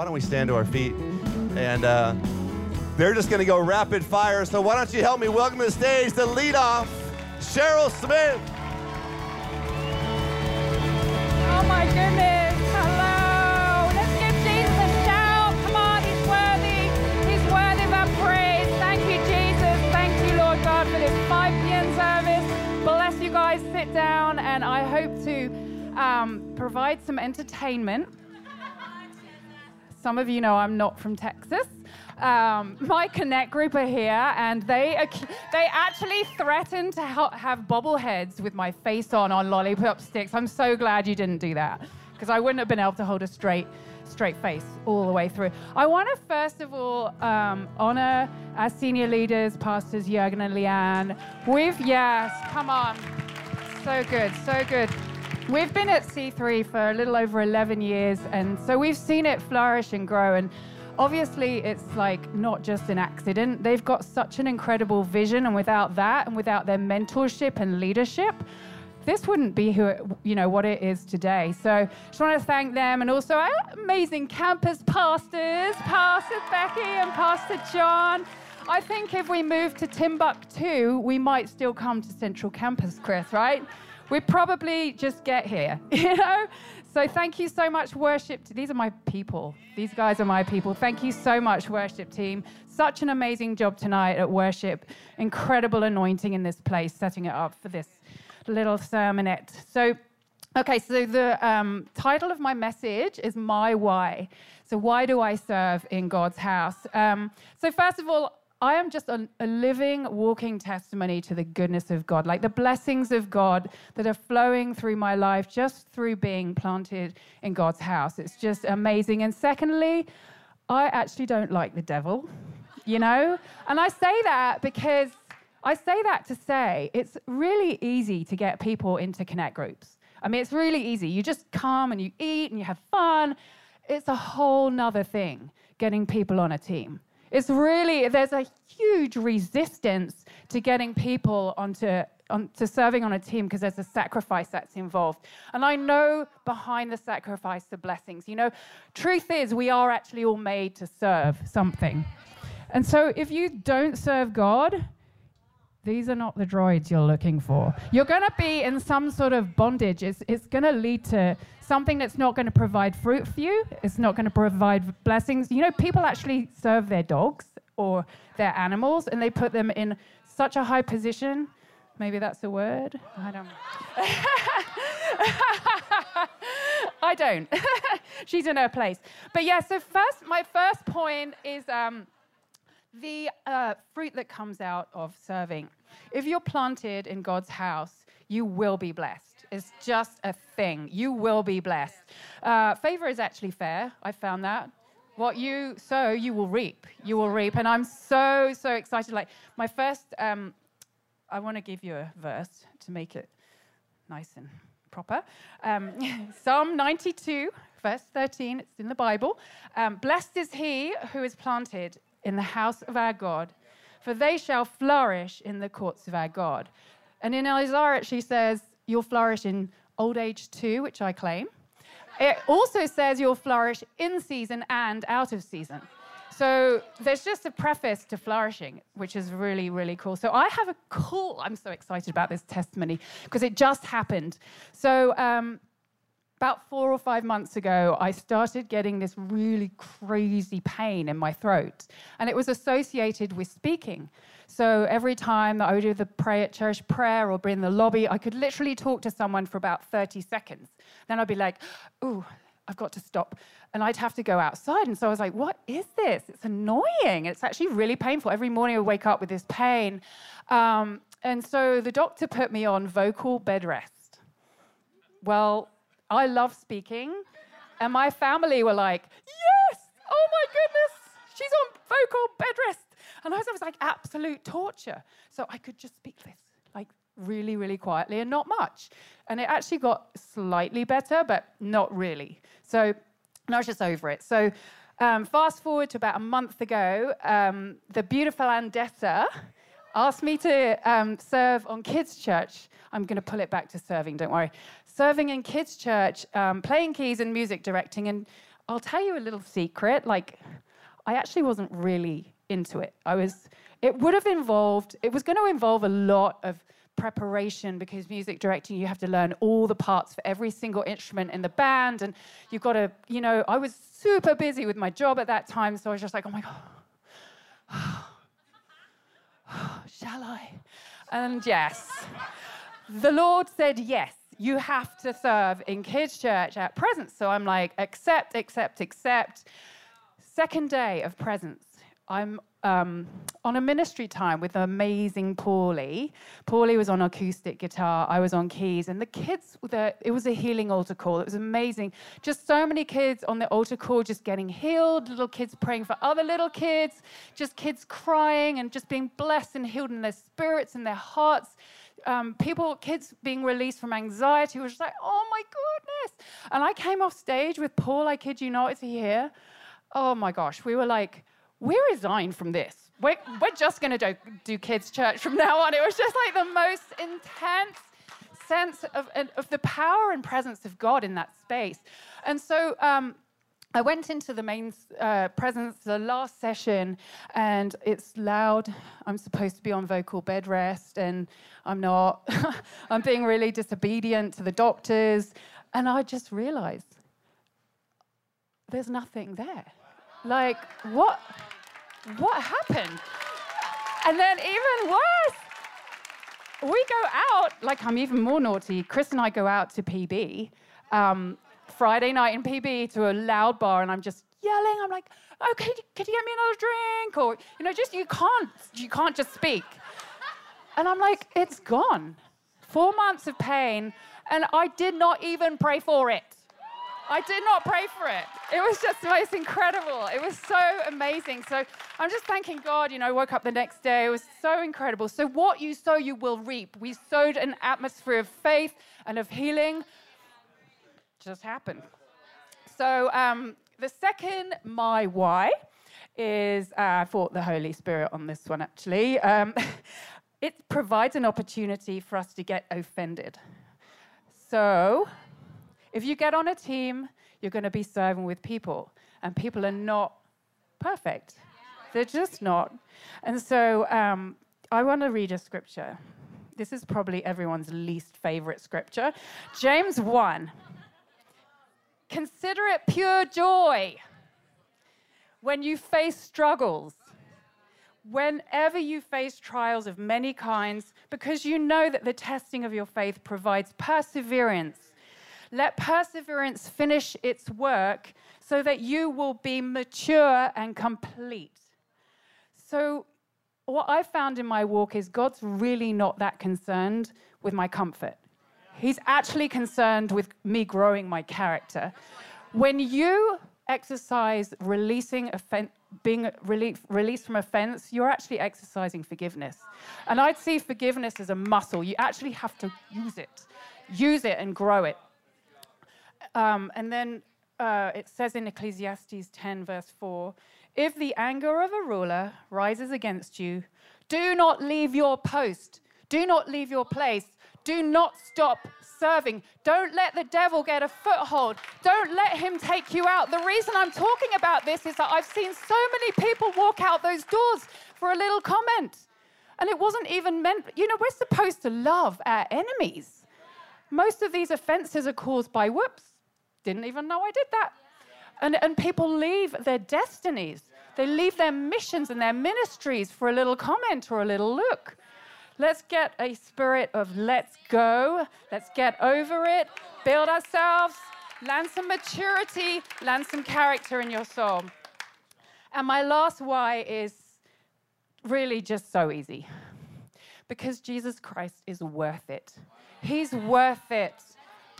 why don't we stand to our feet? And uh, they're just going to go rapid fire. So why don't you help me welcome to the stage the lead off, Cheryl Smith. Oh my goodness. Hello. Let's give Jesus a shout. Come on, he's worthy. He's worthy of our praise. Thank you, Jesus. Thank you, Lord God, for this 5 p.m. service. Bless you guys. Sit down, and I hope to um, provide some entertainment. Some of you know I'm not from Texas. Um, my Connect group are here, and they they actually threatened to ha- have bobbleheads with my face on on lollipop sticks. I'm so glad you didn't do that, because I wouldn't have been able to hold a straight straight face all the way through. I want to first of all um, honor our senior leaders, pastors Jurgen and Leanne. We've yes, come on, so good, so good. We've been at C3 for a little over 11 years, and so we've seen it flourish and grow. And obviously, it's like not just an accident. They've got such an incredible vision, and without that, and without their mentorship and leadership, this wouldn't be who it, you know what it is today. So just want to thank them, and also our amazing campus pastors, Pastor Becky and Pastor John. I think if we move to Timbuktu, we might still come to Central Campus, Chris, right? We'd probably just get here, you know? So thank you so much, worship. These are my people. These guys are my people. Thank you so much, worship team. Such an amazing job tonight at worship. Incredible anointing in this place, setting it up for this little sermonette. So, okay, so the um, title of my message is My Why. So, why do I serve in God's house? Um, so, first of all, I am just a, a, living, walking testimony to the goodness of God, like the blessings of God that are flowing through my life just through being planted in God's house. It's just amazing. And secondly, I actually don't like the devil, you know? And I say that because I say that to say it's really easy to get people into connect groups. I mean, it's really easy. You just come and you eat and you have fun. It's a whole nother thing getting people on a team. It's really, there's a huge resistance to getting people onto, onto serving on a team because there's a sacrifice that's involved. And I know behind the sacrifice, the blessings. You know, truth is, we are actually all made to serve something. And so if you don't serve God, these are not the droids you're looking for. You're going to be in some sort of bondage. It's, it's going to lead to something that's not going to provide fruit for you. It's not going to provide blessings. You know, people actually serve their dogs or their animals and they put them in such a high position. Maybe that's a word. I don't. I don't. She's in her place. But yeah, so first, my first point is. Um, the uh, fruit that comes out of serving. If you're planted in God's house, you will be blessed. It's just a thing. You will be blessed. Uh, favor is actually fair. I found that. What you sow, you will reap. You will reap. And I'm so, so excited. Like, my first, um, I want to give you a verse to make it nice and proper. Um, Psalm 92, verse 13, it's in the Bible. Um, Blessed is he who is planted in the house of our God, for they shall flourish in the courts of our God. And in Isaiah, she says, You'll flourish in old age too, which I claim. It also says you'll flourish in season and out of season. So there's just a preface to flourishing, which is really, really cool. So I have a cool, I'm so excited about this testimony because it just happened. So um, about four or five months ago, I started getting this really crazy pain in my throat, and it was associated with speaking. So every time that I would do the pray at church prayer or be in the lobby, I could literally talk to someone for about 30 seconds. Then I'd be like, ooh, I've got to stop. And I'd have to go outside. And so I was like, what is this? It's annoying. It's actually really painful. Every morning I would wake up with this pain. Um, and so the doctor put me on vocal bed rest. Well, I love speaking. And my family were like, yes, oh my goodness, she's on vocal bed rest. And I was, I was like, absolute torture. So I could just speak this, like really, really quietly and not much. And it actually got slightly better, but not really. So I was just over it. So um, fast forward to about a month ago, um, the beautiful Andessa asked me to um, serve on kids' church. I'm going to pull it back to serving, don't worry serving in kids' church, um, playing keys and music directing. And I'll tell you a little secret. Like, I actually wasn't really into it. I was, it would have involved, it was going to involve a lot of preparation because music directing, you have to learn all the parts for every single instrument in the band. And you've got to, you know, I was super busy with my job at that time. So I was just like, oh my God, shall I? And yes, the Lord said yes. You have to serve in kids' church at presence. So I'm like, accept, accept, accept. Second day of presence, I'm um, on a ministry time with amazing Paulie. Paulie was on acoustic guitar, I was on keys, and the kids, the, it was a healing altar call. It was amazing. Just so many kids on the altar call just getting healed, little kids praying for other little kids, just kids crying and just being blessed and healed in their spirits and their hearts. Um, people, kids being released from anxiety, was just like, oh my goodness. And I came off stage with Paul, I kid you not, is he here? Oh my gosh, we were like, we resigned from this. We're, we're just going to do, do kids' church from now on. It was just like the most intense sense of, of the power and presence of God in that space. And so um, I went into the main uh, presence, the last session, and it's loud. I'm supposed to be on vocal bed rest, and I'm not. I'm being really disobedient to the doctors. And I just realized there's nothing there. Like, what? What happened? And then, even worse, we go out, like, I'm even more naughty. Chris and I go out to PB, um, Friday night in PB to a loud bar, and I'm just yelling. I'm like, okay, oh, could you get me another drink? Or, you know, just, you can't, you can't just speak. And I'm like, it's gone. Four months of pain, and I did not even pray for it. I did not pray for it. It was just the most incredible. It was so amazing. So I'm just thanking God. You know, woke up the next day. It was so incredible. So, what you sow, you will reap. We sowed an atmosphere of faith and of healing. Just happened. So, um, the second, my why, is uh, I thought the Holy Spirit on this one actually. Um, it provides an opportunity for us to get offended. So, if you get on a team, you're going to be serving with people, and people are not perfect. They're just not. And so um, I want to read a scripture. This is probably everyone's least favorite scripture James 1. Consider it pure joy when you face struggles, whenever you face trials of many kinds, because you know that the testing of your faith provides perseverance. Let perseverance finish its work so that you will be mature and complete. So, what I found in my walk is God's really not that concerned with my comfort. He's actually concerned with me growing my character. When you exercise releasing offense, being relief, released from offense, you're actually exercising forgiveness. And I'd see forgiveness as a muscle. You actually have to use it, use it and grow it. Um, and then uh, it says in Ecclesiastes 10, verse 4 If the anger of a ruler rises against you, do not leave your post, do not leave your place, do not stop serving. Don't let the devil get a foothold. Don't let him take you out. The reason I'm talking about this is that I've seen so many people walk out those doors for a little comment. And it wasn't even meant, you know, we're supposed to love our enemies. Most of these offenses are caused by whoops, didn't even know I did that. And, and people leave their destinies, they leave their missions and their ministries for a little comment or a little look. Let's get a spirit of let's go, let's get over it, build ourselves, land some maturity, land some character in your soul. And my last why is really just so easy because Jesus Christ is worth it. He's worth it.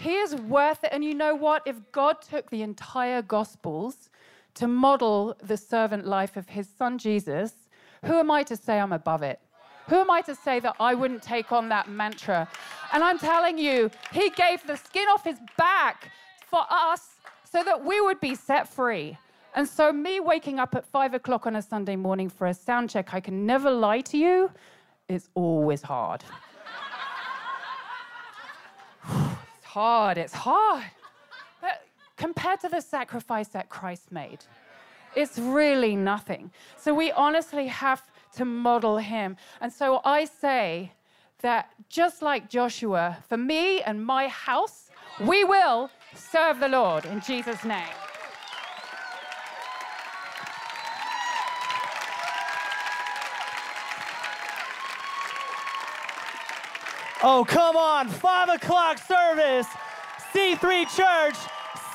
He is worth it. And you know what? If God took the entire Gospels to model the servant life of his son Jesus, who am I to say I'm above it? Who am I to say that I wouldn't take on that mantra? And I'm telling you, he gave the skin off his back for us so that we would be set free. And so, me waking up at five o'clock on a Sunday morning for a sound check, I can never lie to you, it's always hard. It's hard. It's hard. But compared to the sacrifice that Christ made. It's really nothing. So we honestly have to model him. And so I say that just like Joshua, for me and my house, we will serve the Lord in Jesus' name. Oh, come on. Five o'clock service, C3 Church,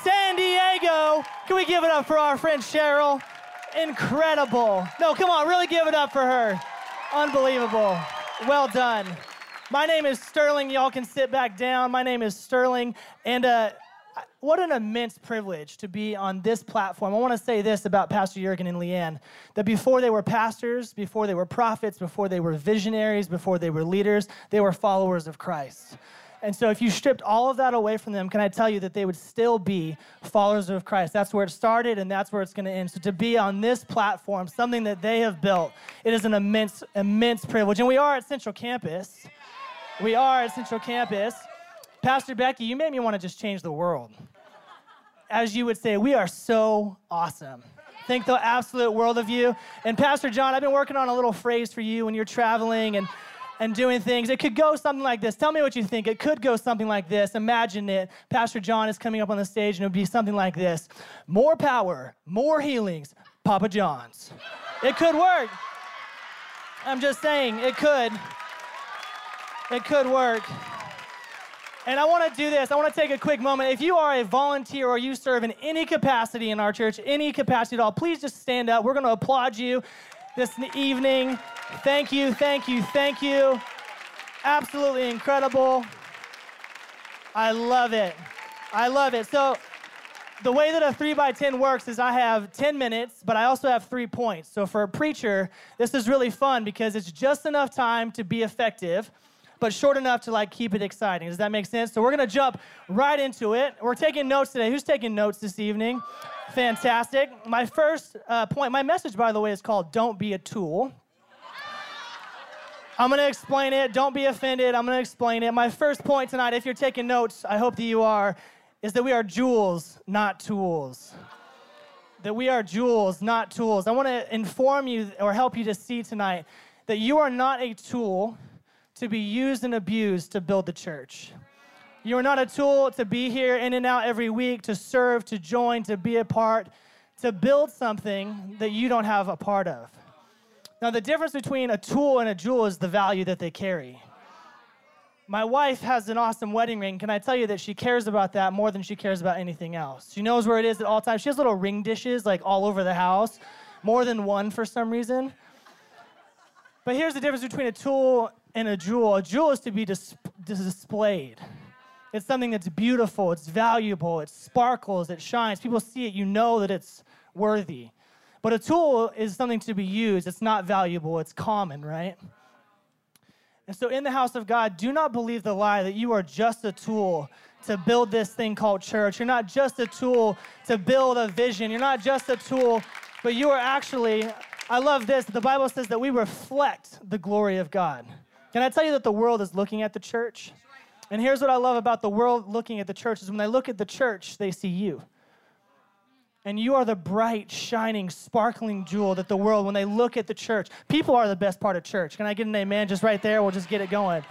San Diego. Can we give it up for our friend Cheryl? Incredible. No, come on, really give it up for her. Unbelievable. Well done. My name is Sterling. Y'all can sit back down. My name is Sterling. And uh, what an immense privilege to be on this platform. I want to say this about Pastor Jurgen and Leanne that before they were pastors, before they were prophets, before they were visionaries, before they were leaders, they were followers of Christ. And so, if you stripped all of that away from them, can I tell you that they would still be followers of Christ? That's where it started, and that's where it's going to end. So, to be on this platform, something that they have built, it is an immense, immense privilege. And we are at Central Campus. We are at Central Campus. Pastor Becky, you made me want to just change the world. As you would say, we are so awesome. Think the absolute world of you. And Pastor John, I've been working on a little phrase for you when you're traveling and and doing things. It could go something like this. Tell me what you think. It could go something like this. Imagine it. Pastor John is coming up on the stage and it would be something like this More power, more healings, Papa John's. It could work. I'm just saying, it could. It could work. And I want to do this. I want to take a quick moment. If you are a volunteer or you serve in any capacity in our church, any capacity at all, please just stand up. We're going to applaud you this evening. Thank you, thank you, thank you. Absolutely incredible. I love it. I love it. So, the way that a 3 by 10 works is I have 10 minutes, but I also have three points. So, for a preacher, this is really fun because it's just enough time to be effective but short enough to like keep it exciting. Does that make sense? So we're gonna jump right into it. We're taking notes today. Who's taking notes this evening? Fantastic. My first uh, point, my message, by the way, is called "Don't Be a Tool." I'm to explain it. Don't be offended. I'm to explain it. My first point tonight, if you're taking notes, I hope that you are, is that we are jewels, not tools. That we are jewels, not tools. I want to inform you or help you to see tonight that you are not a tool to be used and abused to build the church. You are not a tool to be here in and out every week, to serve, to join, to be a part, to build something that you don't have a part of. Now, the difference between a tool and a jewel is the value that they carry. My wife has an awesome wedding ring. Can I tell you that she cares about that more than she cares about anything else? She knows where it is at all times. She has little ring dishes like all over the house, more than one for some reason. But here's the difference between a tool and a jewel. A jewel is to be dis- displayed. It's something that's beautiful, it's valuable, it sparkles, it shines. People see it, you know that it's worthy. But a tool is something to be used. It's not valuable, it's common, right? And so, in the house of God, do not believe the lie that you are just a tool to build this thing called church. You're not just a tool to build a vision. You're not just a tool, but you are actually, I love this. The Bible says that we reflect the glory of God. Can I tell you that the world is looking at the church? And here's what I love about the world looking at the church is when they look at the church, they see you. And you are the bright, shining, sparkling jewel that the world, when they look at the church, people are the best part of church. Can I get an amen just right there? We'll just get it going.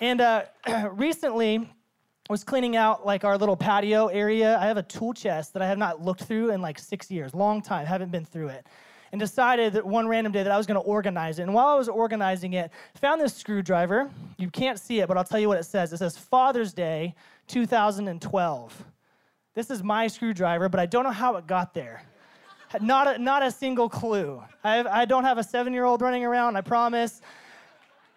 And uh, recently, I was cleaning out like our little patio area. I have a tool chest that I have not looked through in like six years, long time, haven't been through it. And decided that one random day that I was going to organize it. And while I was organizing it, found this screwdriver. You can't see it, but I'll tell you what it says. It says Father's Day 2012. This is my screwdriver, but I don't know how it got there. Not a, not a single clue. I, have, I don't have a seven year old running around, I promise.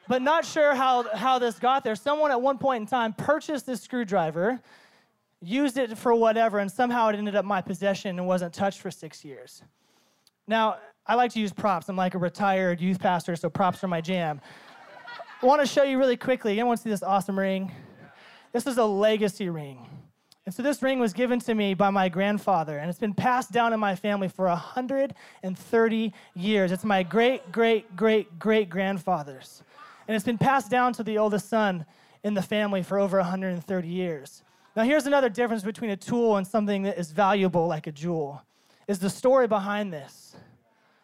But not sure how, how this got there. Someone at one point in time purchased this screwdriver, used it for whatever, and somehow it ended up my possession and wasn't touched for six years. Now, I like to use props. I'm like a retired youth pastor, so props are my jam. I want to show you really quickly. You want to see this awesome ring? This is a legacy ring. And so this ring was given to me by my grandfather, and it's been passed down in my family for 130 years. It's my great, great, great, great grandfather's. And it's been passed down to the oldest son in the family for over 130 years. Now, here's another difference between a tool and something that is valuable like a jewel. Is the story behind this.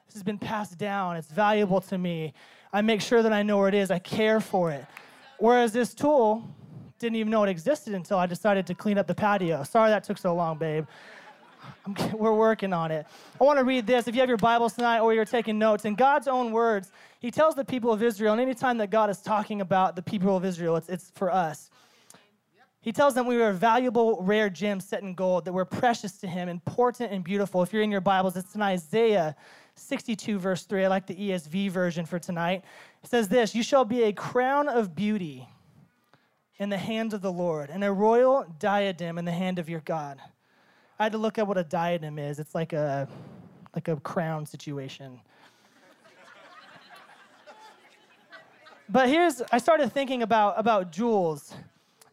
This has been passed down. It's valuable to me. I make sure that I know where it is. I care for it. Whereas this tool didn't even know it existed until I decided to clean up the patio. Sorry that took so long, babe. I'm, we're working on it. I want to read this. If you have your Bibles tonight or you're taking notes, in God's own words, He tells the people of Israel, and anytime that God is talking about the people of Israel, it's, it's for us. He tells them we were valuable, rare gems set in gold, that were precious to Him, important and beautiful. If you're in your Bibles, it's in Isaiah 62, verse 3. I like the ESV version for tonight. It says this You shall be a crown of beauty in the hand of the Lord, and a royal diadem in the hand of your God. I had to look at what a diadem is. It's like a like a crown situation. but here's I started thinking about about jewels.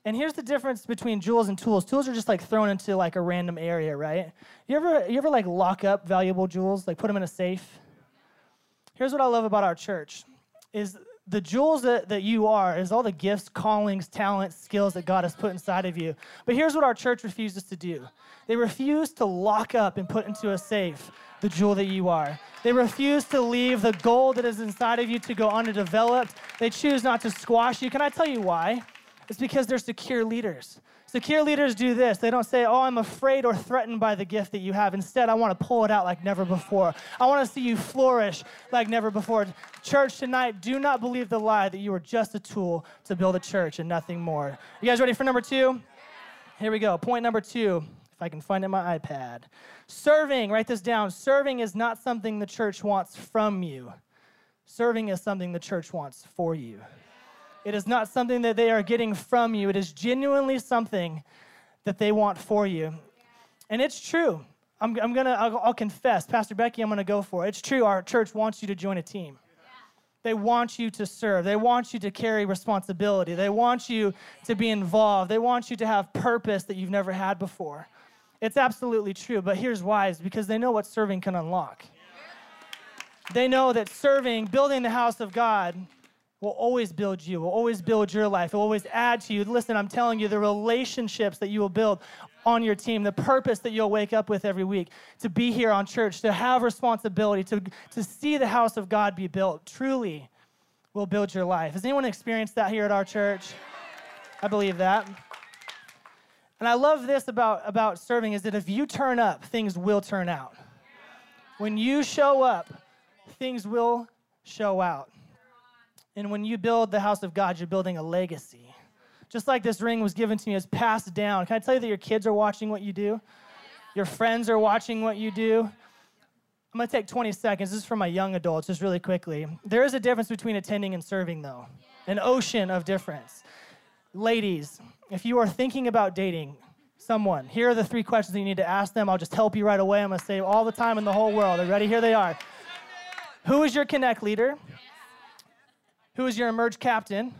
And here's the difference between jewels and tools. Tools are just like thrown into like a random area, right? You ever you ever like lock up valuable jewels, like put them in a safe? Here's what I love about our church is the jewels that, that you are is all the gifts, callings, talents, skills that God has put inside of you. But here's what our church refuses to do they refuse to lock up and put into a safe the jewel that you are. They refuse to leave the gold that is inside of you to go undeveloped. They choose not to squash you. Can I tell you why? It's because they're secure leaders. Secure leaders do this. They don't say, Oh, I'm afraid or threatened by the gift that you have. Instead, I want to pull it out like never before. I want to see you flourish like never before. Church, tonight, do not believe the lie that you are just a tool to build a church and nothing more. You guys ready for number two? Here we go. Point number two, if I can find it in my iPad. Serving, write this down. Serving is not something the church wants from you, serving is something the church wants for you. It is not something that they are getting from you. It is genuinely something that they want for you. And it's true. I'm, I'm gonna, I'll, I'll confess, Pastor Becky, I'm gonna go for it. It's true, our church wants you to join a team. They want you to serve. They want you to carry responsibility. They want you to be involved. They want you to have purpose that you've never had before. It's absolutely true, but here's why is because they know what serving can unlock. They know that serving, building the house of God, will always build you, will always build your life, will always add to you. Listen, I'm telling you, the relationships that you will build on your team, the purpose that you'll wake up with every week, to be here on church, to have responsibility, to, to see the house of God be built, truly will build your life. Has anyone experienced that here at our church? I believe that. And I love this about, about serving is that if you turn up, things will turn out. When you show up, things will show out. And when you build the house of God, you're building a legacy. Just like this ring was given to me, it's passed down. Can I tell you that your kids are watching what you do? Your friends are watching what you do. I'm gonna take 20 seconds. This is for my young adults, just really quickly. There is a difference between attending and serving, though, an ocean of difference. Ladies, if you are thinking about dating someone, here are the three questions that you need to ask them. I'll just help you right away. I'm gonna save all the time in the whole world. Are ready? Here they are. Who is your Connect leader? Who is your emerge captain?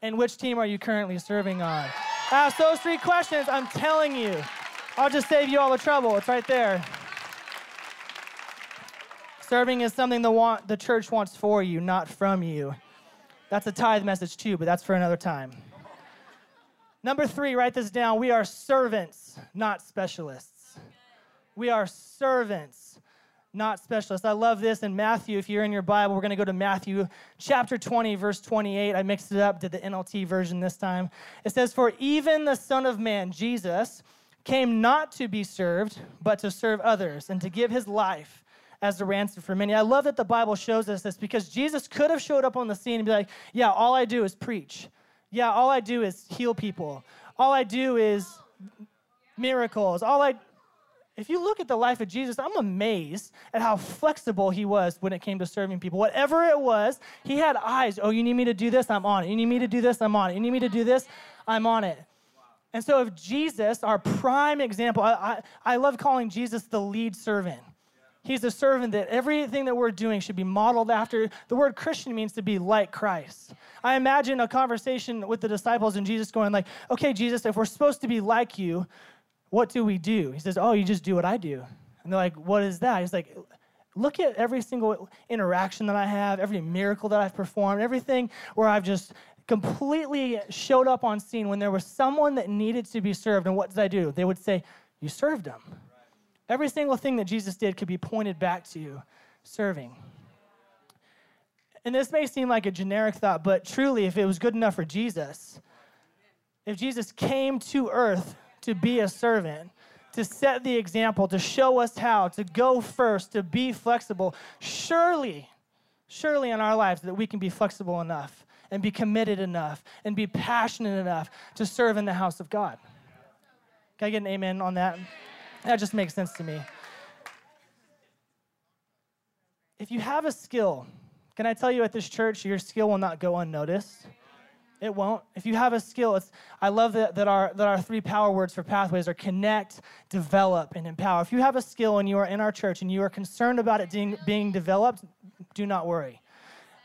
And which team are you currently serving on? Ask those three questions. I'm telling you, I'll just save you all the trouble. It's right there. Serving is something the, want, the church wants for you, not from you. That's a tithe message too, but that's for another time. Number three, write this down. We are servants, not specialists. We are servants, not specialists. I love this in Matthew. If you're in your Bible, we're going to go to Matthew chapter 20, verse 28. I mixed it up, did the NLT version this time. It says, For even the Son of Man, Jesus, came not to be served, but to serve others and to give his life as a ransom for many. I love that the Bible shows us this because Jesus could have showed up on the scene and be like, Yeah, all I do is preach. Yeah, all I do is heal people. All I do is miracles. All I if you look at the life of Jesus, I'm amazed at how flexible he was when it came to serving people. Whatever it was, he had eyes. Oh, you need me to do this? I'm on it. You need me to do this? I'm on it. You need me to do this? I'm on it. And so, if Jesus, our prime example, I, I, I love calling Jesus the lead servant. He's a servant that everything that we're doing should be modeled after. The word Christian means to be like Christ. I imagine a conversation with the disciples and Jesus going like, "Okay, Jesus, if we're supposed to be like you, what do we do? He says, Oh, you just do what I do. And they're like, What is that? He's like, Look at every single interaction that I have, every miracle that I've performed, everything where I've just completely showed up on scene when there was someone that needed to be served. And what did I do? They would say, You served them. Every single thing that Jesus did could be pointed back to you serving. And this may seem like a generic thought, but truly, if it was good enough for Jesus, if Jesus came to earth to be a servant, to set the example, to show us how, to go first, to be flexible, surely, surely in our lives that we can be flexible enough and be committed enough and be passionate enough to serve in the house of God. Can I get an amen on that? That just makes sense to me. If you have a skill, can I tell you at this church, your skill will not go unnoticed? It won't. If you have a skill, it's, I love that, that, our, that our three power words for pathways are connect, develop, and empower. If you have a skill and you are in our church and you are concerned about it being, being developed, do not worry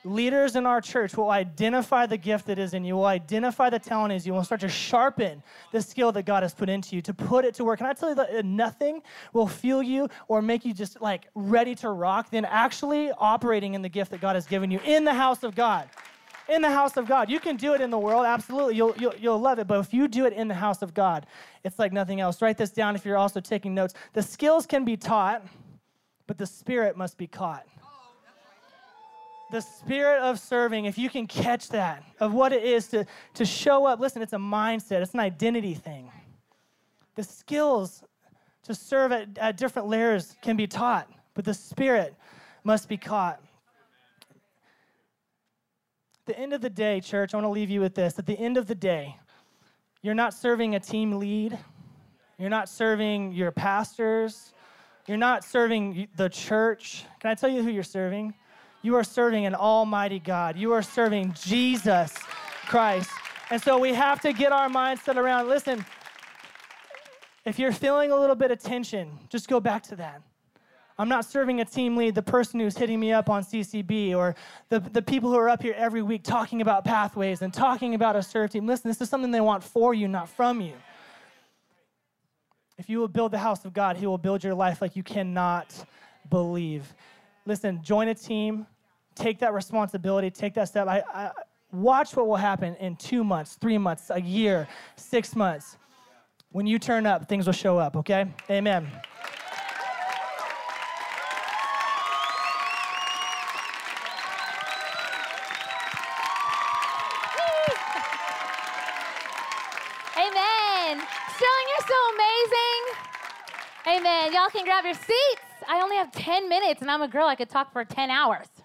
leaders in our church will identify the gift that is in you, will identify the talent is you, will start to sharpen the skill that God has put into you, to put it to work. Can I tell you that uh, nothing will fuel you or make you just like ready to rock than actually operating in the gift that God has given you in the house of God? In the house of God. You can do it in the world, absolutely. You'll, you'll, you'll love it. But if you do it in the house of God, it's like nothing else. Write this down if you're also taking notes. The skills can be taught, but the spirit must be caught the spirit of serving, if you can catch that, of what it is to, to show up, listen, it's a mindset, it's an identity thing. The skills to serve at, at different layers can be taught, but the spirit must be caught. The end of the day, church, I want to leave you with this. At the end of the day, you're not serving a team lead, you're not serving your pastors, you're not serving the church. Can I tell you who you're serving? You are serving an almighty God. You are serving Jesus Christ. And so we have to get our mindset around listen, if you're feeling a little bit of tension, just go back to that. I'm not serving a team lead, the person who's hitting me up on CCB, or the, the people who are up here every week talking about pathways and talking about a serve team. Listen, this is something they want for you, not from you. If you will build the house of God, He will build your life like you cannot believe. Listen, join a team, take that responsibility, take that step. I, I watch what will happen in two months, three months, a year, six months. When you turn up, things will show up, okay? Amen. Amen. Y'all can grab your seats. I only have 10 minutes and I'm a girl. I could talk for 10 hours.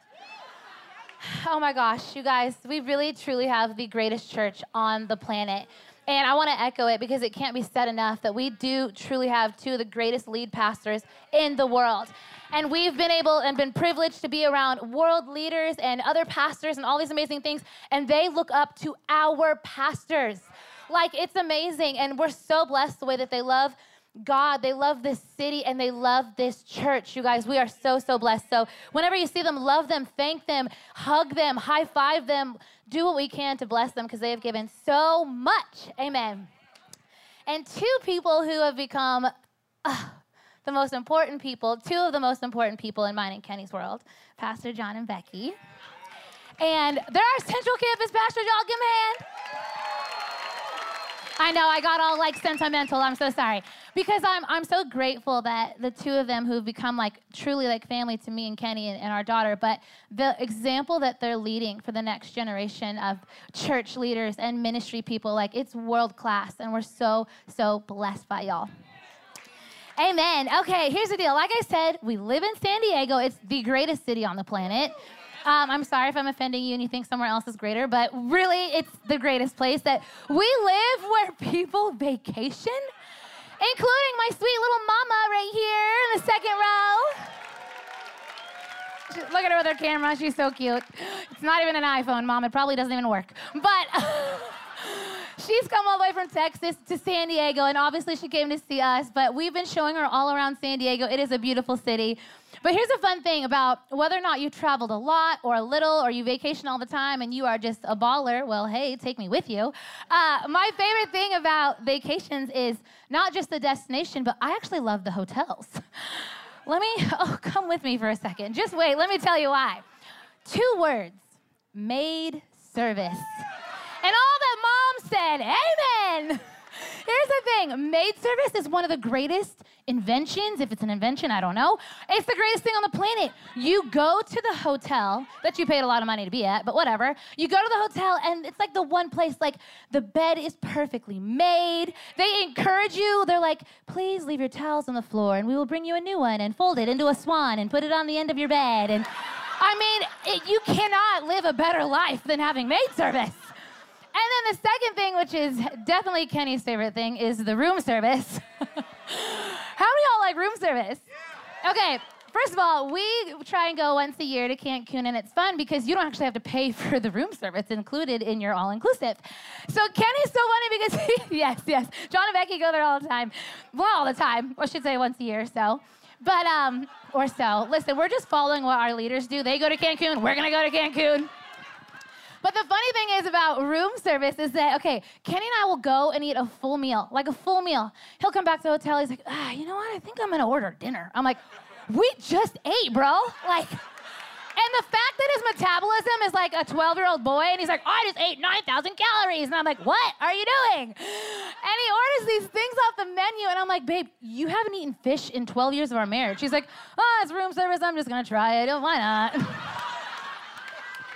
Oh my gosh, you guys, we really truly have the greatest church on the planet. And I want to echo it because it can't be said enough that we do truly have two of the greatest lead pastors in the world. And we've been able and been privileged to be around world leaders and other pastors and all these amazing things. And they look up to our pastors. Like, it's amazing. And we're so blessed the way that they love God. They love this city and they love this church. You guys, we are so, so blessed. So, whenever you see them, love them, thank them, hug them, high five them, do what we can to bless them because they have given so much. Amen. And two people who have become uh, the most important people, two of the most important people in mine and Kenny's world, Pastor John and Becky. And they're our Central Campus pastors. Y'all give them a hand. I know I got all like sentimental. I'm so sorry because I'm I'm so grateful that the two of them who've become like truly like family to me and Kenny and, and our daughter, but the example that they're leading for the next generation of church leaders and ministry people, like it's world class, and we're so so blessed by y'all. Amen. Okay, here's the deal. Like I said, we live in San Diego. It's the greatest city on the planet. Um, I'm sorry if I'm offending you and you think somewhere else is greater, but really, it's the greatest place that we live where people vacation including my sweet little mama right here in the second row. look at her with her camera. She's so cute. It's not even an iPhone, mom. It probably doesn't even work. But she's come all the way from Texas to San Diego, and obviously she came to see us. But we've been showing her all around San Diego. It is a beautiful city. But here's a fun thing about whether or not you traveled a lot or a little or you vacation all the time and you are just a baller, well, hey, take me with you. Uh, my favorite thing about vacations is not just the destination, but I actually love the hotels. let me, oh, come with me for a second. Just wait, let me tell you why. Two words maid service. And all that mom said, Amen. Here's the thing maid service is one of the greatest inventions. If it's an invention, I don't know. It's the greatest thing on the planet. You go to the hotel that you paid a lot of money to be at, but whatever. You go to the hotel, and it's like the one place, like, the bed is perfectly made. They encourage you. They're like, please leave your towels on the floor, and we will bring you a new one and fold it into a swan and put it on the end of your bed. And I mean, it, you cannot live a better life than having maid service. The second thing, which is definitely Kenny's favorite thing, is the room service. How many of y'all like room service? Okay, first of all, we try and go once a year to Cancun, and it's fun because you don't actually have to pay for the room service included in your all inclusive. So Kenny's so funny because, he, yes, yes, John and Becky go there all the time. Well, all the time, I should say once a year or so. But, um, or so. Listen, we're just following what our leaders do. They go to Cancun, we're gonna go to Cancun. But the funny thing is about room service is that, okay, Kenny and I will go and eat a full meal, like a full meal. He'll come back to the hotel. He's like, ah, you know what? I think I'm gonna order dinner. I'm like, we just ate, bro. Like, and the fact that his metabolism is like a 12 year old boy, and he's like, I just ate 9,000 calories. And I'm like, what are you doing? And he orders these things off the menu, and I'm like, babe, you haven't eaten fish in 12 years of our marriage. She's like, oh, it's room service. I'm just gonna try it. Why not?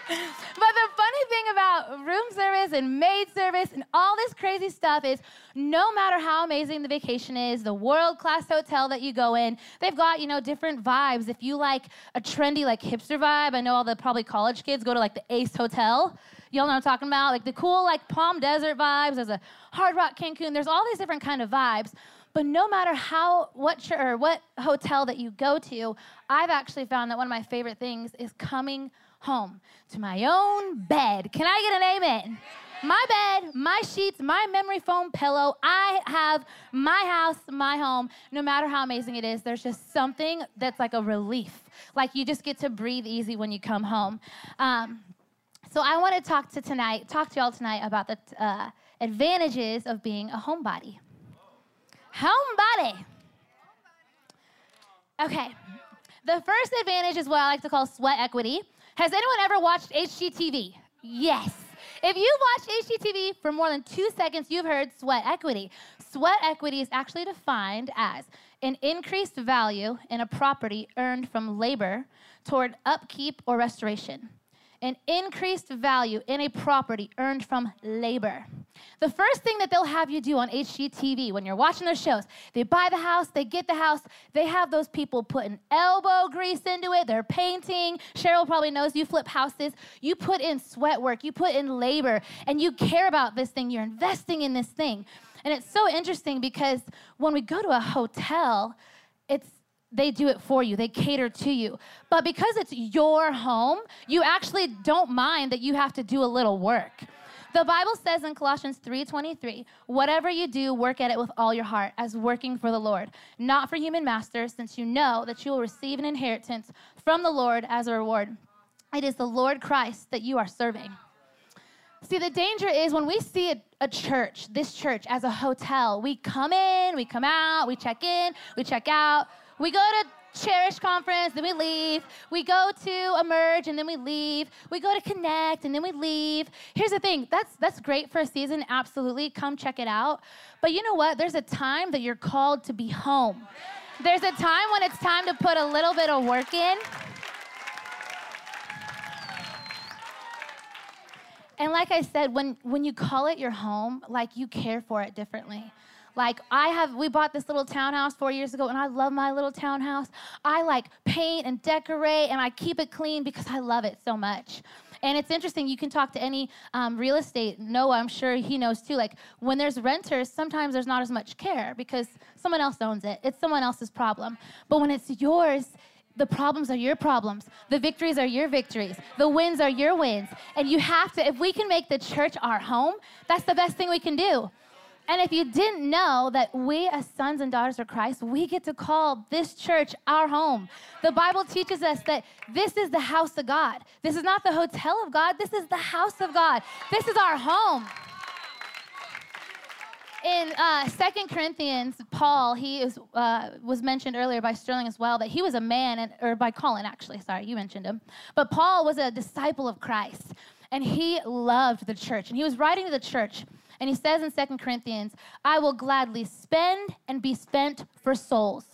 but the about room service and maid service and all this crazy stuff is no matter how amazing the vacation is, the world class hotel that you go in, they've got, you know, different vibes. If you like a trendy, like hipster vibe, I know all the probably college kids go to like the Ace Hotel. Y'all know what I'm talking about? Like the cool, like Palm Desert vibes. There's a Hard Rock Cancun. There's all these different kind of vibes. But no matter how what or what hotel that you go to, I've actually found that one of my favorite things is coming home to my own bed. Can I get an amen? My bed, my sheets, my memory foam pillow. I have my house, my home. No matter how amazing it is, there's just something that's like a relief. Like you just get to breathe easy when you come home. Um, so I want to talk to tonight, talk to y'all tonight about the uh, advantages of being a homebody. Homebody. Okay. The first advantage is what I like to call sweat equity. Has anyone ever watched HGTV? Yes. If you've watched HGTV for more than two seconds, you've heard sweat equity. Sweat equity is actually defined as an increased value in a property earned from labor toward upkeep or restoration an increased value in a property earned from labor. The first thing that they'll have you do on HGTV when you're watching those shows, they buy the house, they get the house, they have those people putting elbow grease into it, they're painting. Cheryl probably knows you flip houses. You put in sweat work, you put in labor, and you care about this thing, you're investing in this thing. And it's so interesting because when we go to a hotel, it's they do it for you. They cater to you. But because it's your home, you actually don't mind that you have to do a little work. The Bible says in Colossians 3:23, "Whatever you do, work at it with all your heart, as working for the Lord, not for human masters, since you know that you will receive an inheritance from the Lord as a reward. It is the Lord Christ that you are serving." See, the danger is when we see a, a, church, this church, as a hotel, we come in, we come out, we check in, we check out. We go to Cherish conference, then we leave. We go to Emerge, and then we leave. We go to Connect, and then we leave. Here's the thing that's, that's great for a season, absolutely. Come check it out. But you know what? There's a time that you're called to be home. There's a time when it's time to put a little bit of work in. And like I said, when, when you call it your home, like you care for it differently. Like I have, we bought this little townhouse four years ago, and I love my little townhouse. I like paint and decorate, and I keep it clean because I love it so much. And it's interesting, you can talk to any um, real estate. Noah, I'm sure he knows too. Like when there's renters, sometimes there's not as much care because someone else owns it. It's someone else's problem. But when it's yours, the problems are your problems. The victories are your victories. The wins are your wins. And you have to, if we can make the church our home, that's the best thing we can do. And if you didn't know that we, as sons and daughters of Christ, we get to call this church our home. The Bible teaches us that this is the house of God. This is not the hotel of God, this is the house of God. This is our home. In uh, 2 Corinthians, Paul, he is, uh, was mentioned earlier by Sterling as well, that he was a man, and, or by Colin, actually, sorry, you mentioned him. But Paul was a disciple of Christ. and he loved the church. And he was writing to the church, and he says in Second Corinthians, I will gladly spend and be spent for souls.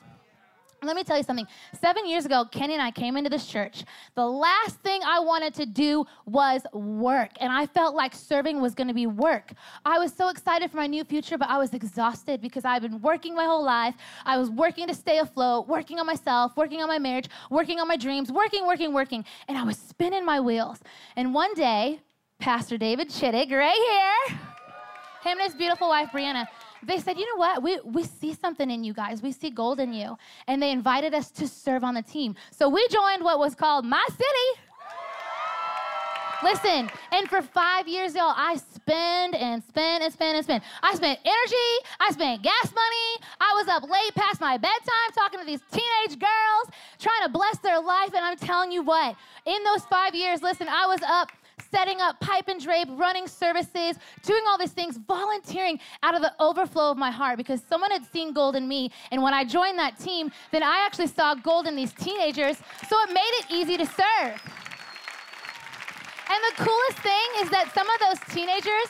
Let me tell you something. Seven years ago, Kenny and I came into this church. The last thing I wanted to do was work, and I felt like serving was going to be work. I was so excited for my new future, but I was exhausted because I've been working my whole life. I was working to stay afloat, working on myself, working on my marriage, working on my dreams, working, working, working, and I was spinning my wheels. And one day, Pastor David Chittick, right here, him and his beautiful wife, Brianna, they said, you know what? We, we see something in you guys. We see gold in you. And they invited us to serve on the team. So we joined what was called My City. Listen, and for five years, y'all, I spend and spend and spend and spend. I spent energy, I spent gas money, I was up late past my bedtime talking to these teenage girls, trying to bless their life. And I'm telling you what, in those five years, listen, I was up setting up pipe and drape, running services, doing all these things, volunteering out of the overflow of my heart because someone had seen gold in me. And when I joined that team, then I actually saw gold in these teenagers. So it made it easy to serve. And the coolest thing is that some of those teenagers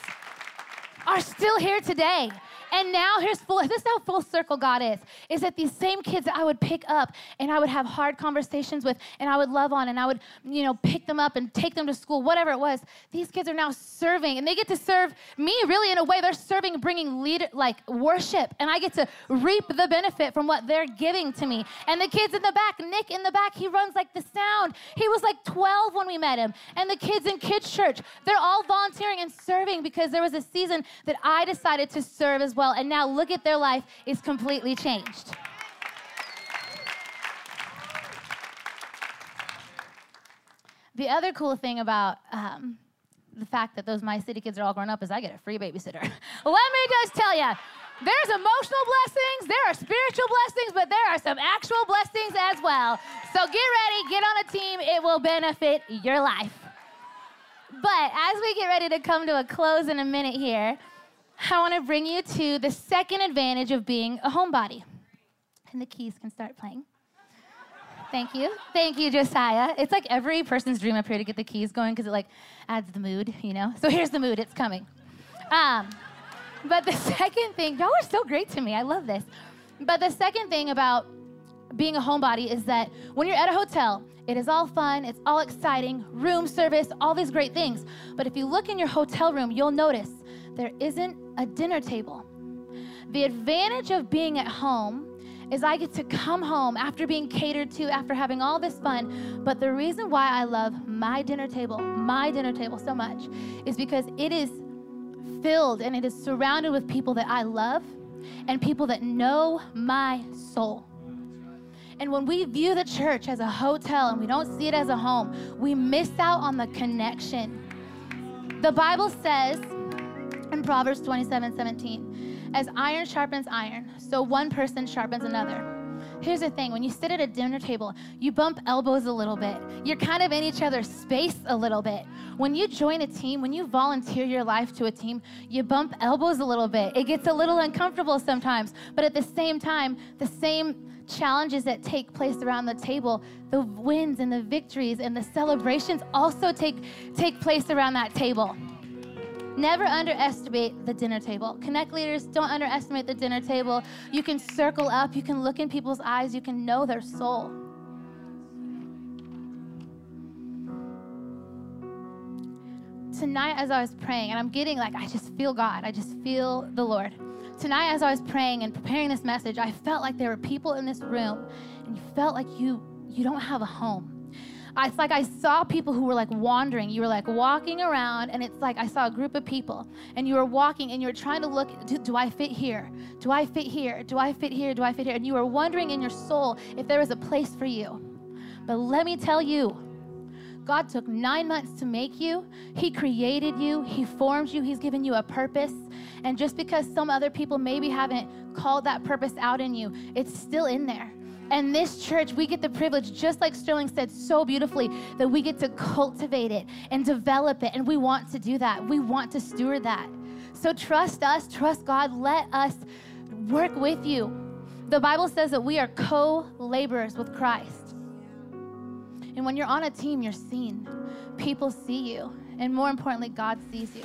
are still here today. And now here's full, this is how full circle God is, is that these same kids that I would pick up and I would have hard conversations with and I would love on and I would, you know, pick them up and take them to school, whatever it was. These kids are now serving and they get to serve me really in a way. They're serving, bringing lead, like worship. And I get to reap the benefit from what they're giving to me. And the kids in the back, Nick in the back, he runs like the sound. He was like 12 when we met him. And the kids in kids church, they're all volunteering and serving because there was a season that I decided to serve as well well, and now look at their life is completely changed. The other cool thing about um, the fact that those My City kids are all grown up is I get a free babysitter. Let me just tell you, there's emotional blessings, there are spiritual blessings, but there are some actual blessings as well. So get ready, get on a team, it will benefit your life. But as we get ready to come to a close in a minute here, I want to bring you to the second advantage of being a homebody. And the keys can start playing. Thank you. Thank you, Josiah. It's like every person's dream up here to get the keys going because it like adds the mood, you know? So here's the mood, it's coming. Um, but the second thing, y'all are so great to me. I love this. But the second thing about being a homebody is that when you're at a hotel, it is all fun, it's all exciting, room service, all these great things. But if you look in your hotel room, you'll notice there isn't a dinner table. The advantage of being at home is I get to come home after being catered to, after having all this fun. But the reason why I love my dinner table, my dinner table so much, is because it is filled and it is surrounded with people that I love and people that know my soul. And when we view the church as a hotel and we don't see it as a home, we miss out on the connection. The Bible says in Proverbs 27 17. As iron sharpens iron, so one person sharpens another. Here's the thing when you sit at a dinner table, you bump elbows a little bit. You're kind of in each other's space a little bit. When you join a team, when you volunteer your life to a team, you bump elbows a little bit. It gets a little uncomfortable sometimes, but at the same time, the same challenges that take place around the table, the wins and the victories and the celebrations also take, take place around that table. Never underestimate the dinner table. Connect leaders, don't underestimate the dinner table. You can circle up, you can look in people's eyes, you can know their soul. Tonight, as I was praying, and I'm getting like, I just feel God, I just feel the Lord. Tonight, as I was praying and preparing this message, I felt like there were people in this room, and you felt like you you don't have a home it's like I saw people who were like wandering. You were like walking around, and it's like I saw a group of people, and you were walking, and you were trying to look do, do I fit here? Do I fit here? Do I fit here? Do I fit here? And you were wondering in your soul if there was a place for you. But let me tell you, God took nine months to make you. He created you. He formed you. He's given you a purpose. And just because some other people maybe haven't called that purpose out in you, it's still in there. And this church, we get the privilege, just like Sterling said so beautifully, that we get to cultivate it and develop it. And we want to do that. We want to steward that. So trust us, trust God. Let us work with you. The Bible says that we are co laborers with Christ. And when you're on a team, you're seen. People see you And more importantly, God sees you.